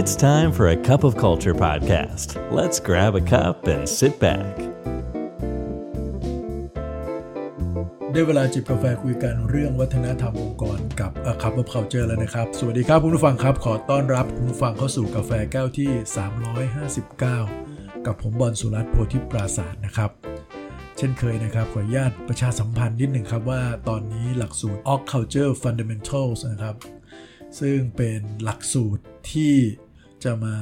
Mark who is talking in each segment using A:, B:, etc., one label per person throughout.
A: It's time for a cup of culture podcast. Let's grab a cup and sit back.
B: ได้เวลาจิบกาแฟคุยกันเรื่องวัฒนธรรมองค์กรกับ A Cup of Culture แล้วนะครับ สวัสดีครับคุณผู้ฟังครับ ขอต้อนรับคุณผู้ฟังเข้าสู่กาแฟแก้วที่ 359 กับผมบอลสุรัตน์โพธิปราศาสนะครับ เช่นเคยนะครับขออนุญาตประชาสัมพันธ์นิดหนึ่งครับว่าตอนนี้หลักสูตร Org Culture Fundamentals นะครับซึ่งเป็นหลักสูตรที่ จะมา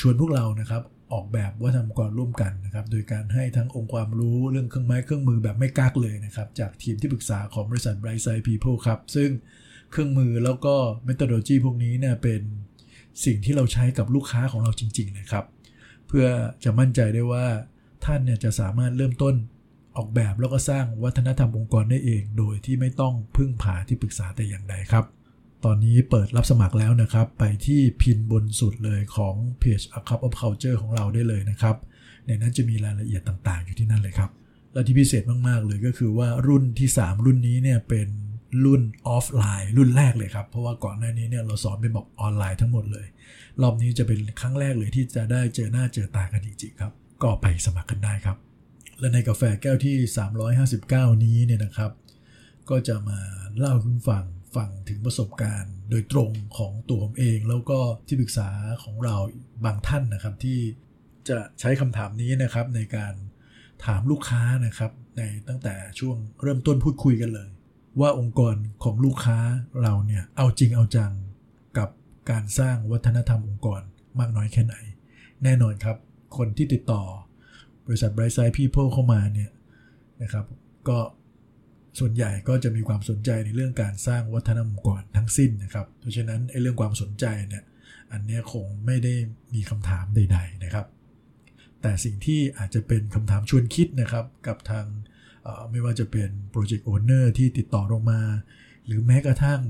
B: ชวนพวกเรานะครับออกแบบวัฒนธรรมองค์กรร่วมกันนะครับโดยการให้ทั้งองค์ความรู้เรื่องเครื่องไม้เครื่องมือแบบไม่กักเลยนะครับจากทีมที่ปรึกษาของบริษัท Bright Side People ครับซึ่งเครื่องมือแล้วก็ methodology พวกนี้เนี่ยเป็นสิ่งที่เราใช้กับลูกค้าของเราจริง ๆ นะครับ เพื่อจะมั่นใจได้ว่าท่านเนี่ยจะสามารถเริ่มต้นออกแบบแล้วก็สร้างวัฒนธรรมองค์กรได้เอง โดยที่ไม่ต้องพึ่งพาที่ปรึกษาแต่อย่างใดครับ ตอนนี้เปิดรับสมัครแล้วนะครับ ไปที่พินบนสุดเลยของเพจ A Cup of Culture ของเราได้เลยนะครับ ในนั้นจะมีรายละเอียดต่างๆ อยู่ที่นั่นเลยครับ และที่พิเศษมากๆเลยก็คือว่ารุ่นที่ 3 รุ่นนี้เนี่ยเป็นรุ่นออฟไลน์ รุ่นแรกเลยครับ เพราะว่าก่อนหน้านี้เนี่ยเราสอนเป็นแบบออนไลน์ทั้งหมดเลย รอบนี้จะเป็นครั้งแรกเลยที่จะได้เจอหน้าเจอตากันจริงๆครับ ก็ไปสมัครกันได้ครับ และในกาแฟแก้วที่ 359 นี้เนี่ยนะครับ ก็จะมาเล่าให้คุณฟัง ฟังถึงประสบการณ์ โดยตรงของตัวผมเอง แล้วก็ที่ปรึกษาของเราบางท่านนะครับที่จะใช้คำถามนี้นะครับในการถามลูกค้านะครับ ในตั้งแต่ช่วงเริ่มต้นพูดคุยกันเลย ว่าองค์กรของลูกค้าเราเนี่ยเอาจริงเอาจังกับการสร้างวัฒนธรรมองค์กรมากน้อยแค่ไหน แน่นอนครับ คนที่ติดต่อบริษัท Bright Side People เข้ามาเนี่ยนะครับ ก็ ส่วนใหญ่ก็จะมีความสนใจในเรื่องการสร้างวัฒนธรรมองค์กรทั้งสิ้นนะครับ เพราะฉะนั้นไอ้เรื่องความสนใจเนี่ยอันนี้คงไม่ได้มีคำถามใด ๆนะครับ แต่สิ่งที่อาจจะเป็นคำถามชวนคิดนะครับกับทางไม่ว่าจะเป็นโปรเจกต์โอเนอร์ที่ติดต่อลงมา หรือแม้กระทั่ง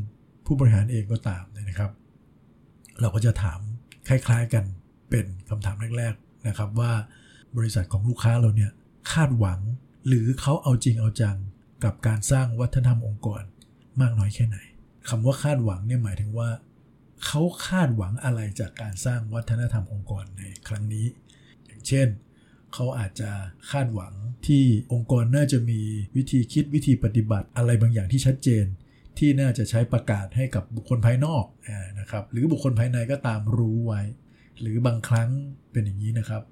B: ผู้บริหารเองก็ตามเนี่ยนะครับ เราก็จะถามคล้ายๆกันเป็นคำถามแรก ๆนะครับว่าบริษัทของลูกค้าเราเนี่ยคาดหวังหรือเขาเอาจริงเอาจัง กับการสร้างวัฒนธรรมองค์กรมากน้อยแค่ไหนคำว่าคาดหวังเนี่ยหมายถึงว่า เขาคาดหวังอะไรจากการสร้างวัฒนธรรมองค์กรในครั้งนี้ อย่างเช่น เขาอาจจะคาดหวังที่องค์กรน่าจะมีวิธีคิดวิธีปฏิบัติอะไรบางอย่างที่ชัดเจน ที่น่าจะใช้ประกาศให้กับบุคคลภายนอกนะครับหรือบุคคลภายในก็ตามรู้ไว้ หรือบางครั้งเป็นอย่างนี้นะครับ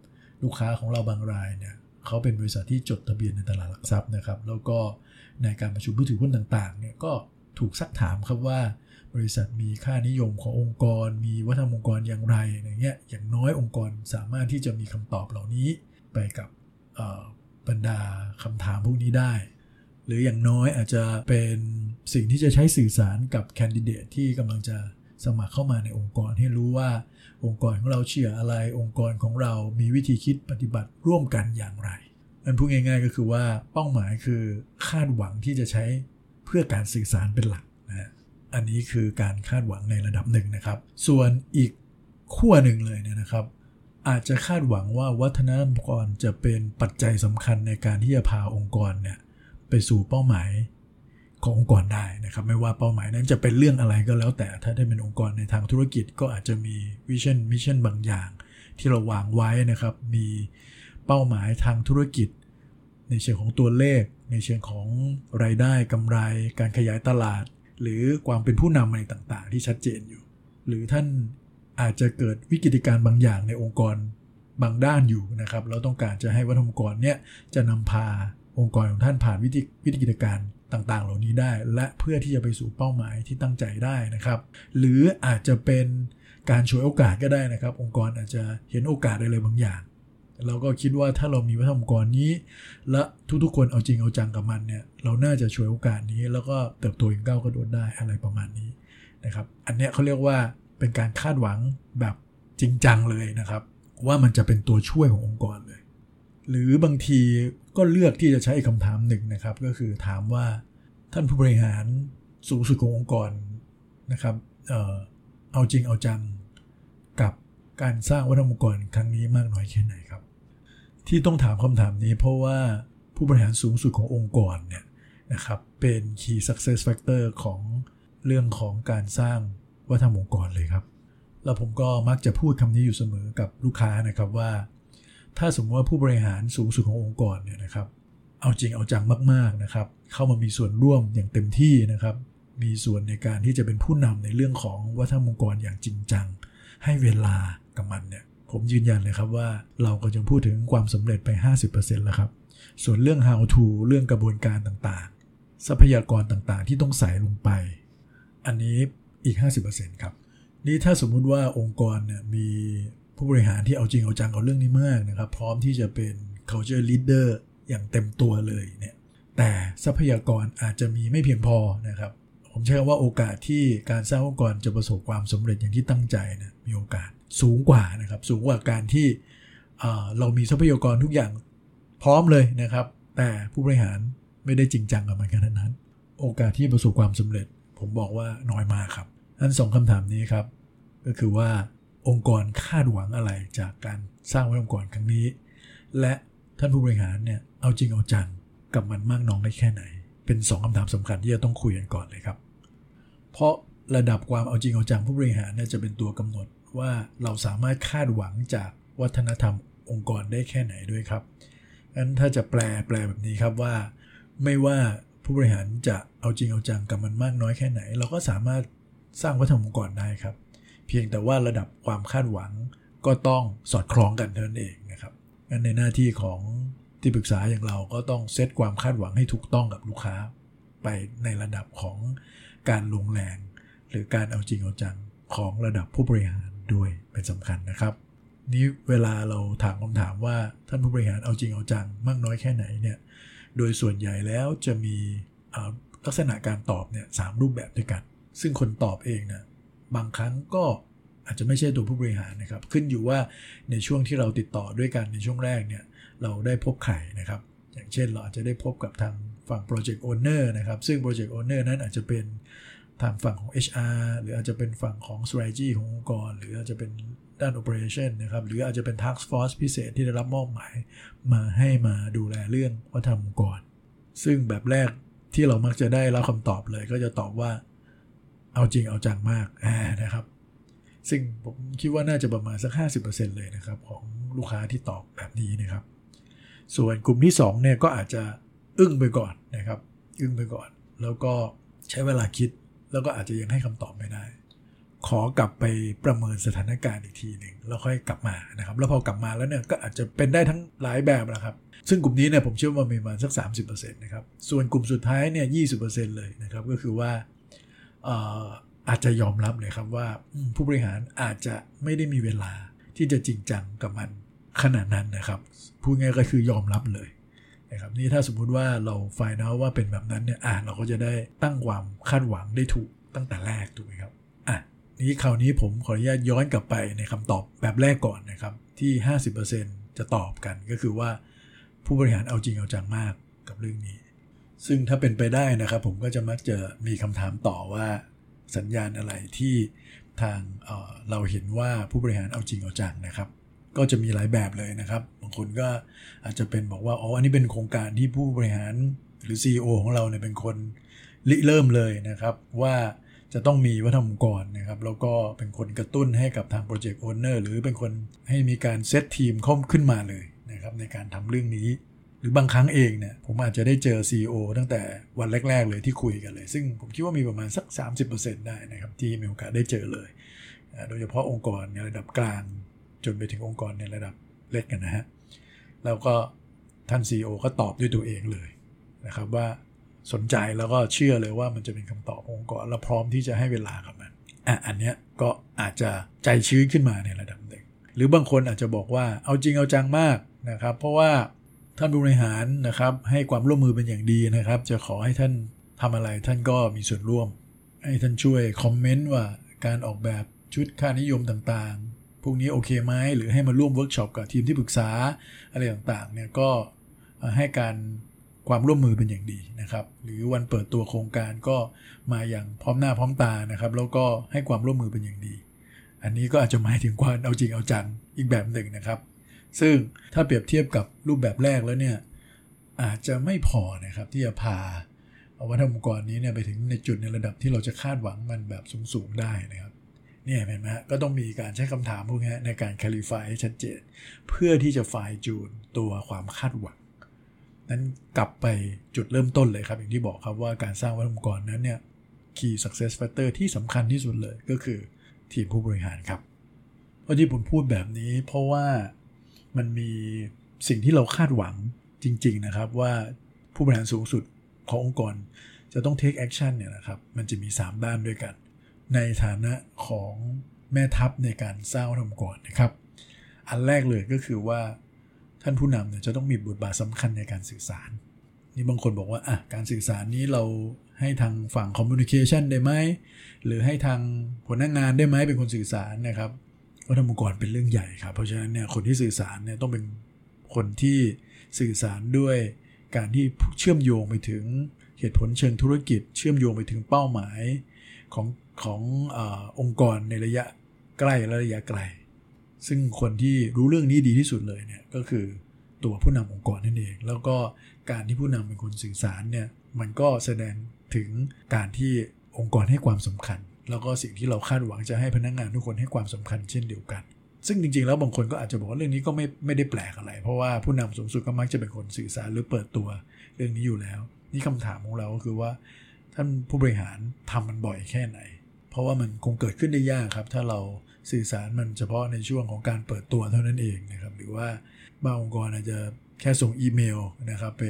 B: ลูกค้าของเราบางรายเนี่ย เขาเป็นบริษัทที่จดทะเบียนในตลาดหลักทรัพย์นะครับ แล้วก็ในการประชุมผู้ถือหุ้นต่างๆเนี่ยก็ถูกซักถามครับว่า บริษัทมีค่านิยมขององค์กร มีวัฒนธรรมองค์กรอย่างไรอย่างเงี้ยอย่างน้อยองค์กรสามารถที่จะมีคำตอบเหล่านี้ไปกับบรรดาคำถามพวกนี้ได้ หรืออย่างน้อยอาจจะเป็นสิ่งที่จะใช้สื่อสารกับแคนดิเดตที่กำลังจะ สมัครเข้ามาในองค์กรให้รู้ว่า องค์กรของเราเชื่ออะไร องค์กรของเรามีวิธีคิดปฏิบัติร่วมกันอย่างไรอันพูดง่าย ๆ ก็คือว่าเป้าหมายคือคาดหวังที่จะใช้เพื่อการสื่อสารเป็นหลักนะฮะอันนี้คือการคาดหวังในระดับหนึ่งนะครับ ส่วนอีกขั้วหนึ่งเลยเนี่ยนะครับ อาจจะคาดหวังว่าวัฒนธรรมองค์กรจะเป็นปัจจัยสำคัญในการที่จะพาองค์กรเนี่ยไปสู่เป้าหมาย ขององค์กรได้นะครับไม่ว่าเป้าหมายนั้นจะเป็นเรื่องอะไรก็แล้วแต่ถ้าได้เป็นองค์กรในทางธุรกิจก็อาจจะมี vision mission บางอย่าง ที่เราวางไว้นะครับมีเป้าหมายทางธุรกิจ ในเชิงของตัวเลข ในเชิงของรายได้กำไร การขยายตลาด หรือความเป็นผู้นำอะไรต่างๆ ที่ชัดเจนอยู่ หรือท่านอาจจะเกิดวิกฤตการณ์บางอย่างในองค์กรบางด้านอยู่นะครับเราต้องการจะให้วัฒนธรรมองค์กรเนี่ยจะนำพาองค์กรของท่านผ่านวิธีวิกฤตการณ์ ต่างๆ เหล่านี้ได้ และเพื่อที่จะไปสู่เป้าหมายที่ตั้งใจได้นะครับ หรืออาจจะเป็นการช่วยโอกาสก็ได้นะครับ องค์กรอาจจะเห็นโอกาสอะไรบางอย่างเราก็คิดว่าถ้าเรามีวัฒนธรรมองค์กรนี้ และทุกๆคนเอาจริงเอาจังกับมันเนี่ยเราน่าจะช่วยโอกาสนี้ แล้วก็เติบโตอย่างก้าวกระโดดได้อะไรประมาณนี้นะครับ อันเนี้ยเขาเรียกว่าเป็นการคาดหวังแบบจริงจังเลยนะครับ ว่ามันจะเป็นตัวช่วยขององค์กรเลย หรือบางที ก็เลือกที่จะใช้คำถามหนึ่งนะครับ ก็คือถามว่าท่านผู้บริหารสูงสุดขององค์กรนะครับเอ่อเอาจริงเอาจังกับการสร้างวัฒนธรรมองค์กรครั้งนี้มากน้อยแค่ไหนครับ ที่ต้องถามคำถามนี้เพราะว่าผู้บริหารสูงสุดขององค์กรเนี่ยนะครับเป็น key success factor ของเรื่องของการสร้างวัฒนธรรมองค์กรเลยครับ แล้วผมก็มักจะพูดคำนี้อยู่เสมอกับลูกค้านะครับว่า ถ้าสมมติว่าผู้บริหารสูงสุดขององค์กรเนี่ยนะครับ เอาจริงเอาจังมากๆนะครับ เข้ามามีส่วนร่วมอย่างเต็มที่นะครับ มีส่วนในการที่จะเป็นผู้นำในเรื่องของวัฒนธรรมองค์กรอย่างจริงจัง ให้เวลากับมันเนี่ย ผมยืนยันเลยครับว่าเราก็จะพูดถึงความสำเร็จไป 50%แล้วครับ ส่วนเรื่อง how to เรื่องกระบวนการต่างๆ ทรัพยากรต่างๆ ที่ต้องใส่ลงไป อันนี้อีก 50%ครับนี่ถ้าสมมุติว่าองค์กรเนี่ยมี ผู้บริหารที่เอาจริงเอาจังเอาเรื่องนี้มากนะครับ พร้อมที่จะเป็น culture leader อย่างเต็มตัวเลยเนี่ยแต่ทรัพยากรอาจจะมีไม่เพียงพอนะครับ ผมเชื่อว่าโอกาสที่การสร้างองค์กรจะประสบความสำเร็จอย่างที่ตั้งใจนะมีโอกาสสูงกว่านะครับ สูงกว่าการที่เรามีทรัพยากรทุกอย่างพร้อมเลยนะครับ แต่ผู้บริหารไม่ได้จริงจังกับมันขนาดนั้น โอกาสที่ประสบความสำเร็จ ผมบอกว่าน้อยมากครับอันสองคำถามนี้ครับ ก็คือว่า องค์กรคาดหวังอะไรจากการสร้างองค์กรครั้งนี้ และท่านผู้บริหารเนี่ยเอาจริงเอาจังกับมันมากน้องได้แค่ไหน เป็นสองคำถามสำคัญที่จะต้องคุยกันก่อนเลยครับ เพราะระดับความเอาจริงเอาจังผู้บริหารเนี่ยจะเป็นตัวกำหนดว่าเราสามารถคาดหวังจากวัฒนธรรมองค์กรได้แค่ไหนด้วยครับงั้นถ้าจะแปลแปลแบบนี้ครับว่า ไม่ว่าผู้บริหารจะเอาจริงเอาจังกับมันมากน้อยแค่ไหน เราก็สามารถสร้างวัฒนธรรมองค์กรได้ครับ พียงแต่ว่าระดับความคาดหวังก็ต้องสอดคล้องกันเท่านั้นเองนะครับงั้นในหน้าที่ของที่ปรึกษาอย่างเราก็ต้องเซตความคาดหวังให้ถูกต้องกับลูกค้า ไปในระดับของการลงแรง หรือการเอาจริงเอาจังของระดับผู้บริหารด้วยเป็นสำคัญนะครับนี้เวลาเราถามคำถามว่าท่านผู้บริหารเอาจริงเอาจังมากน้อยแค่ไหนเนี่ยโดยส่วนใหญ่แล้วจะมีลักษณะการตอบเนี่ยสรูปแบบด้วยกัน ซึ่งคนตอบเองนะ บางครั้งก็อาจจะไม่ใช่ตัวผู้บริหารนะครับ ขึ้นอยู่ว่าในช่วงที่เราติดต่อด้วยกันในช่วงแรกเนี่ยเราได้พบใครนะครับ อย่างเช่นเราอาจจะได้พบกับทางฝั่ง Project Owner นะครับ ซึ่ง Project Owner นั้นอาจจะเป็นทางฝั่งของ HR หรืออาจจะเป็นฝั่งของ strategy ขององค์กร หรืออาจจะเป็นด้าน operation นะครับ หรืออาจจะเป็น task force พิเศษที่ได้รับมอบหมาย มาให้มาดูแลเรื่องวัฒนธรรมองค์กร ซึ่งแบบแรกที่เรามักจะได้รับคำตอบเลยก็จะตอบว่า เอาจริงเอาจังมากนะครับ ซึ่งผมคิดว่าน่าจะประมาณสัก 50%เลยนะครับ ของลูกค้าที่ตอบแบบนี้นะครับ ส่วนกลุ่มที่2เนี่ยก็อาจจะอึ้งไปก่อนนะครับ อึ้งไปก่อน แล้วก็ใช้เวลาคิดแล้วก็อาจจะยังให้คำตอบไม่ได้ ขอกลับไปประเมินสถานการณ์อีกทีหนึ่งแล้วค่อยกลับมานะครับ แล้วพอกลับมาแล้วเนี่ยก็อาจจะเป็นได้ทั้งหลายแบบนะครับ ซึ่งกลุ่มนี้เนี่ยผมเชื่อว่ามีประมาณสัก 30%นะครับ ส่วนกลุ่มสุดท้ายเนี่ย20%เลยนะครับ ก็คือว่า อาจจะยอมรับเลยครับว่าผู้บริหารอาจจะไม่ได้มีเวลาที่จะจริงจังกับมันขนาดนั้นนะครับพูดง่ายก็คือยอมรับเลยนะครับนี่ถ้าสมมุติว่าเราไฟนอลว่าเป็นแบบนั้นเนี่ยอะเราก็จะได้ตั้งความคาดหวังได้ถูกตั้งแต่แรกถูกไหมครับอะนี้คราวนี้ผมขออนุญาตย้อนกลับไปในคำตอบแบบแรกก่อนนะครับที่ 50%จะตอบกันก็คือว่าผู้บริหารเอาจริงเอาจังมากกับเรื่องนี้ ซึ่งถ้าเป็นไปได้นะครับ ผมก็จะมักจะมีคำถามต่อว่าสัญญาณอะไรที่ทางเเราเห็นว่าผู้บริหารเอาจริงเอาจังนะครับ ก็จะมีหลายแบบเลยนะครับบางคนก็อาจจะเป็นบอกว่าอ๋ออันนี้เป็นโครงการที่ผู้บริหารหรือ CEO ของเราเนี่ยเป็นคนริเริ่มเลยนะครับ ว่าจะต้องมีวัฒนธรรมก่อนนะครับ แล้วก็เป็นคนกระตุ้นให้กับทางโปรเจกต์โอนเนอร์หรือเป็นคนให้มีการเซตทีมเข้าขึ้นมาเลยนะครับในการทำเรื่องนี้ หรือบางครั้งเองเนี่ยผมอาจจะได้เจอ CEO ตั้งแต่วันแรก ๆ เลยที่คุยกันเลย ซึ่งผมคิดว่ามีประมาณสัก 30%ได้นะครับที่มีโอกาสได้เจอเลย โดยเฉพาะองค์กรในระดับกลาง จนไปถึงองค์กรในระดับเล็กกันนะฮะแล้วก็ท่าน CEO ก็ตอบด้วยตัวเองเลยนะครับว่าสนใจแล้วก็เชื่อเลยว่ามันจะเป็นคำตอบองค์กรและพร้อมที่จะให้เวลากับมันอะอันเนี้ยก็อาจจะใจชื้นขึ้นมาในระดับหนึ่งหรือบางคนอาจจะบอกว่าเอาจริงเอาจังมากนะครับ เพราะว่า ท่านบริหารนะครับ ให้ความร่วมมือเป็นอย่างดีนะครับ จะขอให้ท่านทำอะไรท่านก็มีส่วนร่วม ให้ท่านช่วยคอมเมนต์ว่าการออกแบบชุดค่านิยมต่างๆ พวกนี้โอเคไหมหรือให้มาร่วมเวิร์กช็อปกับทีมที่ปรึกษาอะไรต่างๆเนี่ยก็ให้การความร่วมมือเป็นอย่างดีนะครับ หรือวันเปิดตัวโครงการก็มาอย่างพร้อมหน้าพร้อมตานะครับ แล้วก็ให้ความร่วมมือเป็นอย่างดี อันนี้ก็อาจจะหมายถึงความเอาจริงเอาจังอีกแบบหนึ่งนะครับ ซึ่งถ้าเปรียบเทียบกับรูปแบบแรกแล้วเนี่ยอาจจะไม่พอนะครับที่จะพาวัฒนธรรมองค์กรนี้เนี่ยไปถึงในจุดในระดับที่เราจะคาดหวังมันแบบสูงๆได้นะครับเนี่ยเห็นไหมก็ต้องมีการใช้คำถามพวกนี้ในการ clarify ให้ชัดเจน เพื่อที่จะฝ่ายจูนตัวความคาดหวัง นั้นกลับไปจุดเริ่มต้นเลยครับ อย่างที่บอกครับว่าการสร้างวัฒนธรรมองค์กรนั้นเนี่ย key success factor ที่สำคัญที่สุดเลยก็คือทีมผู้บริหารครับเพราะที่ผมพูดแบบนี้เพราะว่า มันมีสิ่งที่เราคาดหวังจริง ๆ นะครับ ว่าผู้บริหารสูงสุดขององค์กรจะต้อง take action เนี่ยนะครับ มันจะมี 3 ด้านด้วยกัน ในฐานะของแม่ทัพในการสร้างธรรมองค์กรนะครับ อันแรกเลยก็คือว่าท่านผู้นำเนี่ยจะต้องมีบทบาทสำคัญในการสื่อสาร นี่บางคนบอกว่าอะการสื่อสารนี้เราให้ทางฝั่งคอมมูนิเคชันได้ไหม หรือให้ทางหัวหน้างงานได้ไหมเป็นคนสื่อสารนะครับ วัฒนธรรมองค์กรเป็นเรื่องใหญ่ครับ เพราะฉะนั้นเนี่ยคนที่สื่อสารเนี่ยต้องเป็นคนที่สื่อสารด้วยการที่เชื่อมโยงไปถึงเหตุผลเชิงธุรกิจ เชื่อมโยงไปถึงเป้าหมายของของอองค์กรในระยะใกล้และระยะไกล ซึ่งคนที่รู้เรื่องนี้ดีที่สุดเลยเนี่ยก็คือตัวผู้นำองค์กรนั่นเอง แล้วก็การที่ผู้นำเป็นคนสื่อสารเนี่ยมันก็แสดงถึงการที่องค์กรให้ความสำคัญ แล้วก็สิ่งที่เราคาดหวังจะให้พนักงงานทุกคนให้ความสำคัญเช่นเดียวกัน ซึ่งจริงๆ แล้วบางคนก็อาจจะบอกว่าเรื่องนี้ก็ไม่ไม่ได้แปลกอะไร เพราะว่าผู้นำสูงสุดก็มักจะเป็นคนสื่อสารหรือเปิดตัวเรื่องนี้อยู่แล้ว นี่คำถามของเราก็คือว่า ท่านผู้บริหารทำมันบ่อยแค่ไหน เพราะว่ามันคงเกิดขึ้นได้ยากครับ ถ้าเราสื่อสารมันเฉพาะในช่วงของการเปิดตัวเท่านั้นเองนะครับหรือว่าบางองค์กรอาจจะแค่ส่งอีเมลนะครับไป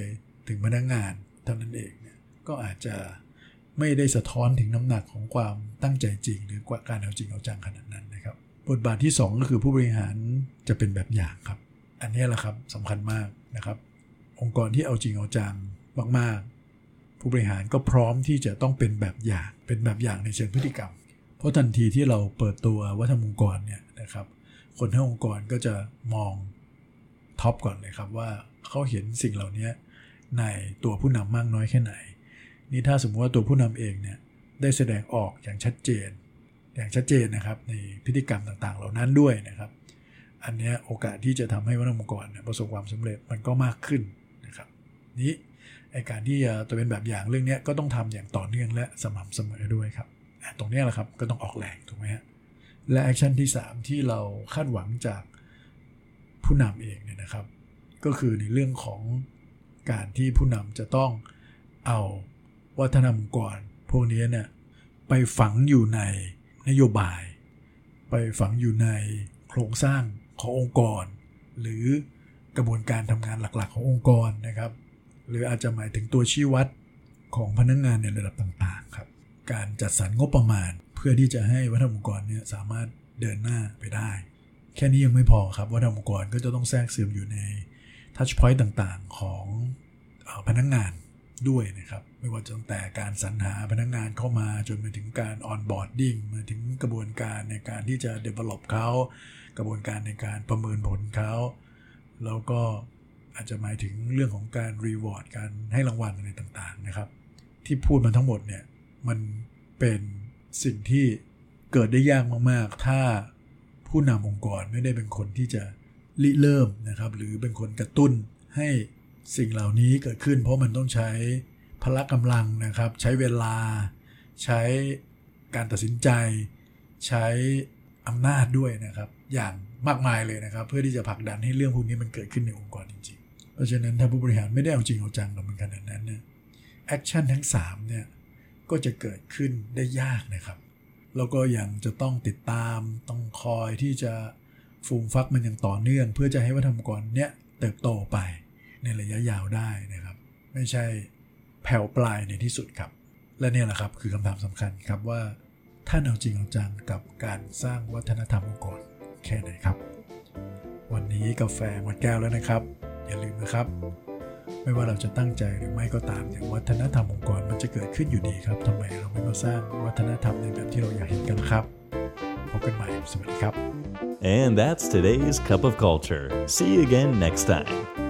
B: ถึงพนักงงานเท่านั้นเองเนี่ยก็อาจจะ ไม่ได้สะท้อนถึงน้ำหนักของความตั้งใจจริง หรือกว่าการเอาจริงเอาจังขนาดนั้นนะครับ บทบาทที่ 2 ก็คือผู้บริหารจะเป็นแบบอย่างครับ อันนี้แหละครับสำคัญมากนะครับ องค์กรที่เอาจริงเอาจังมากๆ ผู้บริหารก็พร้อมที่จะต้องเป็นแบบอย่างเป็นแบบอย่างในเชิงพฤติกรรม เพราะทันทีที่เราเปิดตัววัฒนธรรมองค์กรเนี่ยนะครับ คนทั้งองค์กรก็จะมองท็อปก่อนเลยครับว่าเขาเห็นสิ่งเหล่านี้ในตัวผู้นำมากน้อยแค่ไหน นี่ถ้าสมมติว่าตัวผู้นำเองเนี่ยได้แสดงออกอย่างชัดเจน อย่างชัดเจนนะครับในพฤติกรรมต่างๆ เหล่านั้นด้วยนะครับ อันนี้โอกาสที่จะทำให้วัฒนธรรมองค์กรประสบความสำเร็จมันก็มากขึ้นนะครับ นี้ไอการที่จะตัวเป็นแบบอย่างเรื่องนี้ก็ต้องทำอย่างต่อเนื่องและสม่ำเสมอด้วยครับ ตรงนี้แหละครับก็ต้องออกแรงถูกไหมฮะและ action ที่ 3 ที่เราคาดหวังจากผู้นำเองเนี่ยนะครับ ก็คือในเรื่องของการที่ผู้นำจะต้องเอา วัฒนธรรมองค์กรพวกนี้เนี่ยไปฝังอยู่ในนโยบาย ไปฝังอยู่ในโครงสร้างขององค์กร หรือกระบวนการทำงานหลักๆ ขององค์กรนะครับ หรืออาจจะหมายถึงตัวชี้วัดของพนักงงานในระดับต่างๆครับการจัดสรรงบประมาณ เพื่อที่จะให้วัฒนธรรมองค์กรเนี่ยสามารถเดินหน้าไปได้ แค่นี้ยังไม่พอครับวัฒนธรรมองค์กรก็จะต้องแทรกซึมอยู่ในทัชพอยต์ต่างๆของพนักงาน ด้วยนะครับ ไม่ว่าตั้งแต่การสรรหาพนักงานเข้ามาจนไปถึงการ onboarding มาถึงกระบวนการในการที่จะ develop เขากระบวนการในการประเมินผลเขาแล้วก็อาจจะหมายถึงเรื่องของการ reward การให้รางวัลอะไรต่างๆนะครับ ที่พูดมาทั้งหมดเนี่ยมันเป็นสิ่งที่เกิดได้ยากมากๆ ถ้าผู้นำองค์กรไม่ได้เป็นคนที่จะริเริ่มนะครับ หรือเป็นคนกระตุ้นให้ สิ่งเหล่านี้เกิดขึ้นเพราะมันต้องใช้พละกำลังนะครับ ใช้เวลา ใช้การตัดสินใจ ใช้อำนาจด้วยนะครับ อย่างมากมายเลยนะครับ เพื่อที่จะผลักดันให้เรื่องพวกนี้มันเกิดขึ้นในองค์กรจริงๆ เพราะฉะนั้นถ้าผู้บริหารไม่ได้เอาจริงเอาจังกับมันขนาดนั้นเนี่ยแอคชั่นทั้ง3เนี่ยก็จะเกิดขึ้นได้ยากนะครับ แล้วก็ยังจะต้องติดตามต้องคอยที่จะฟูมฟักมันอย่างต่อเนื่อง เพื่อจะให้วัฒนธรรมกรเนี้ยเติบโตไป ในระยะยาวได้นะครับ ไม่ใช่แผ่วปลายในที่สุดครับ และเนี่ยแหละครับคือคำถามสำคัญครับว่าท่านเอาจริงเอาจังกับการสร้างวัฒนธรรมองค์กรแค่ไหนครับ วันนี้กาแฟหมดแก้วแล้วนะครับ อย่าลืมนะครับ ไม่ว่าเราจะตั้งใจหรือไม่ก็ตามอย่างวัฒนธรรมองค์กรมันจะเกิดขึ้นอยู่ดีครับทำไมเราไม่มาสร้างวัฒนธรรมในแบบที่เราอยากเห็นกันครับพบกันใหม่สวัสดีครับ
A: And that's today's Cup of Culture. See you again next time.